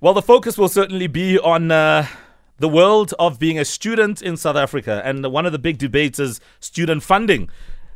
Well, the focus will certainly be on uh, the world of being a student in South Africa. And one of the big debates is student funding.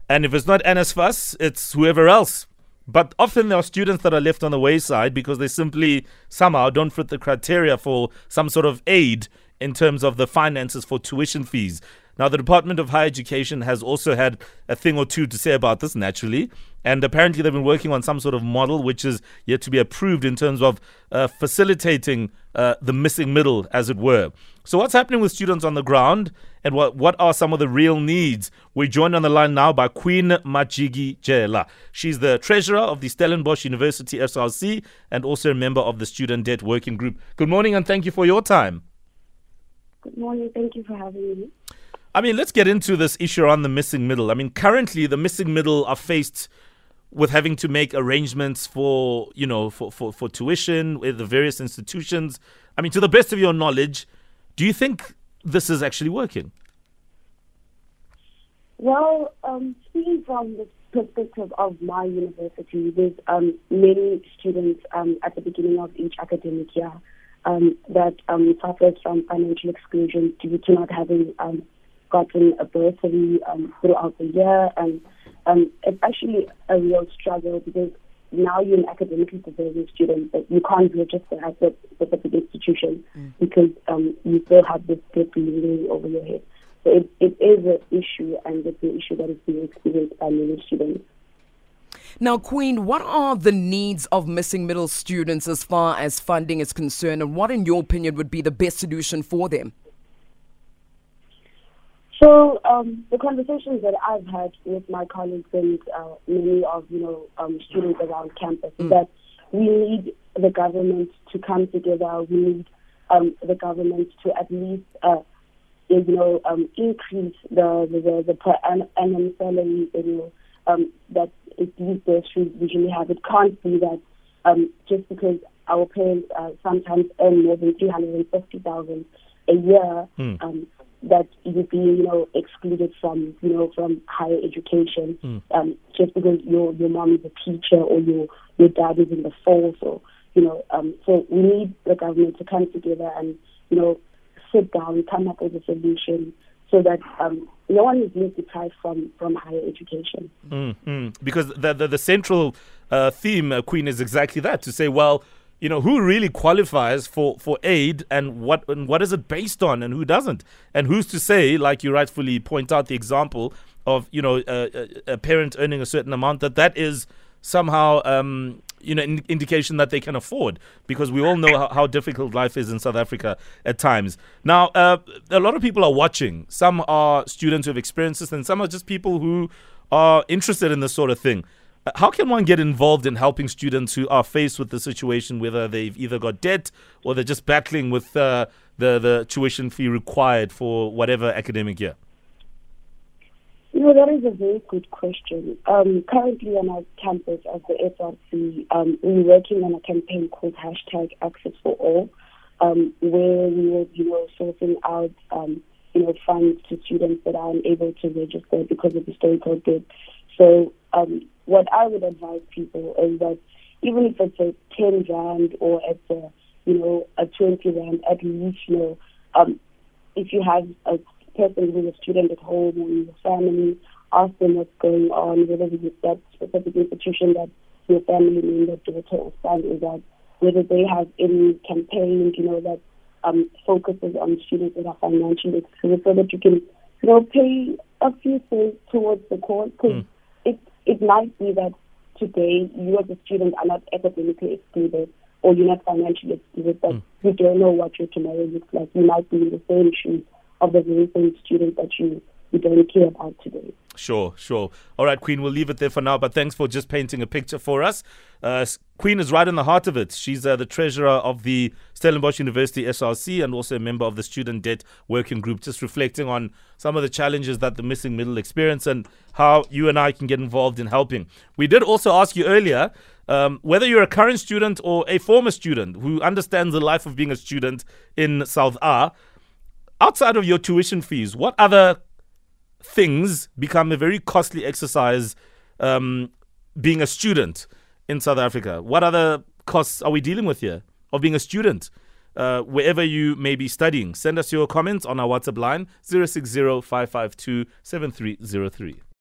And if it's not NSFAS, it's whoever else. But often there are students that are left on the wayside because they simply somehow don't fit the criteria for some sort of aid in terms of the finances for tuition fees. Now, the Department of Higher Education has also had a thing or two to say about this, naturally. And apparently, they've been working on some sort of model which is yet to be approved in terms of uh, facilitating uh, the missing middle, as it were. So, what's happening with students on the ground and what, what are some of the real needs? We're joined on the line now by Queen Majikijela. She's the treasurer of the Stellenbosch University SRC and also a member of the Student Debt Working Group. Good morning and thank you for your time. Good morning. Thank you for having me. I mean, let's get into this issue on the missing middle. I mean, currently the missing middle are faced with having to make arrangements for, you know, for, for, for tuition with the various institutions. I mean, to the best of your knowledge, do you think this is actually working? Well, um, speaking from the perspective of my university, there's um, many students um, at the beginning of each academic year um, that um, from financial exclusion due to not having um, gotten a bursary um, throughout the year, and um, it's actually a real struggle because now you're an academically deserving student, but you can't register at the specific institution mm. because um, you still have this debt looming over your head. So it, it is an issue, and it's an issue that is being experienced by many students. Now, Queen, what are the needs of missing middle students as far as funding is concerned, and what, in your opinion, would be the best solution for them? So um, the conversations that I've had with my colleagues and uh, many of you know um, students around campus mm. is that we need the government to come together. We need um, the government to at least uh, you know um, increase the the, the, per annum salary you know um, that these bursaries usually have. It can't be that um, just because our parents uh, sometimes earn more than three hundred and fifty thousand a year. Mm. That you be, you know, excluded from, you know, from higher education, mm. um, just because your your mom is a teacher or your your dad is in the force, or you know, um, so we need the government to come together and, you know, sit down, come up with a solution so that um, no one is being deprived from, from higher education. Mm, mm. Because the, the, the central uh, theme, uh, Queen, is exactly that to say, well, you know who really qualifies for for aid and what and what is it based on and who doesn't and who's to say like you rightfully point out the example of you know a, a parent earning a certain amount that that is somehow um, you know in, indication that they can afford because we all know how, how, difficult life is in South Africa at times. Now, uh, a lot of people are watching. Some are students who have experienced this, and some are just people who are interested in this sort of thing. How can one get involved in helping students who are faced with the situation, whether they've either got debt or they're just battling with uh, the the tuition fee required for whatever academic year? You know, that is a very good question. Um, currently on our campus at the SRC, um, we're working on a campaign called hashtag Access for All, um, where we will, you know, sorting out, um, you know, funds to students that are unable to register because of historical debt. So um, what I would advise people is that even if it's a 10 rand or it's a, you know, a 20 rand, at least, you know, um, if you have a person who's a student at home or in your family, ask them what's going on, whether it's that specific institution that your family member, daughter or son is at, whether they have any campaigns, you know, that um, focuses on students that are financially excluded so that you can, you know, pay a few things towards the course. Because mm it might be that today you as a student are not academically excluded or you're not financially excluded, but mm. you don't know what your tomorrow looks like. You might be in the same shoes of the very same student that you we don't care about today. Sure, sure. All right, Queen, we'll leave it there for now, but thanks for just painting a picture for us. Uh, Queen is right in the heart of it. She's uh, the treasurer of the Stellenbosch University SRC and also a member of the Student Debt Working Group, just reflecting on some of the challenges that the missing middle experience and how you and I can get involved in helping. We did also ask you earlier um, whether you're a current student or a former student who understands the life of being a student in South A. Outside of your tuition fees, what other things become a very costly exercise um, being a student in South Africa. What other costs are we dealing with here? of being a student. Uh, wherever you may be studying, send us your comments on our WhatsApp line 060 552 7303.